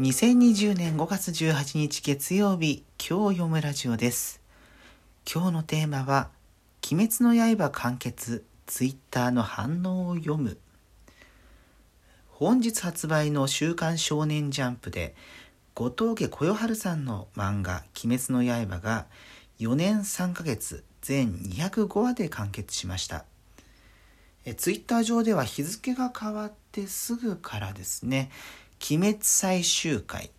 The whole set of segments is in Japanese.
2020年5月18日月曜日、今日読むラジオです。今日のテーマは、鬼滅の刃完結、ツイッターの反応を読む。本日発売の週刊少年ジャンプで、後藤家小夜春さんの漫画、鬼滅の刃が4年3ヶ月、全205話で完結しました。ツイッター上では日付が変わってすぐからですね、鬼滅最終回、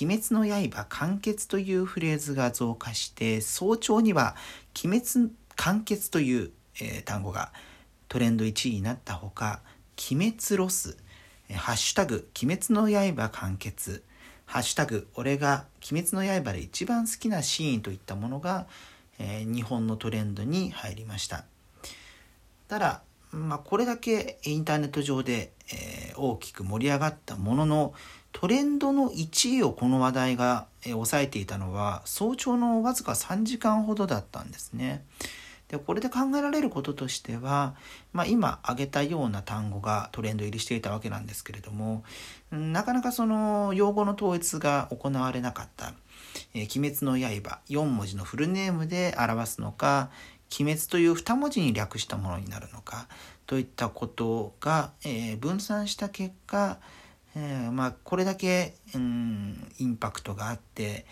鬼滅の刃完結というフレーズが増加して、早朝には鬼滅完結という、えー単語がトレンド1位になったほか、鬼滅ロス、えハッシュタグ鬼滅の刃完結、ハッシュタグ俺が鬼滅の刃で一番好きなシーンといったものが、えー日本のトレンドに入りました。ただ、まあ、これだけインターネット上で、えー大きく盛り上がったもののトレンドの1位をこの話題が、えー抑えていたのは早朝のわずか3時間ほどだったんですね。でこれで考えられることとしては、まあ、今挙げたような単語がトレンド入りしていたわけなんですけれどもなかなかその用語の統一が行われなかった「えー鬼滅の刃」4文字のフルネームで表すのか「鬼滅」という2文字に略したものになるのかといったことが、えー分散した結果、えーまあ、これだけ、うん、インパクトがあって、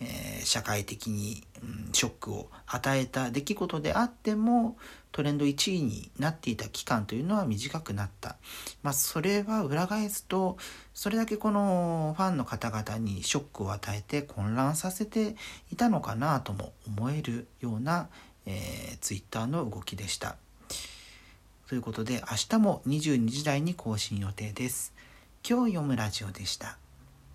えー社会的に、うんショックを与えた出来事であってもトレンド1位になっていた期間というのは短くなった、まあ、それは裏返すとそれだけこのファンの方々にショックを与えて混乱させていたのかなとも思えるような、えー、ツイッターの動きでした。ということで明日も22時台に更新予定です。今日読むラジオでした。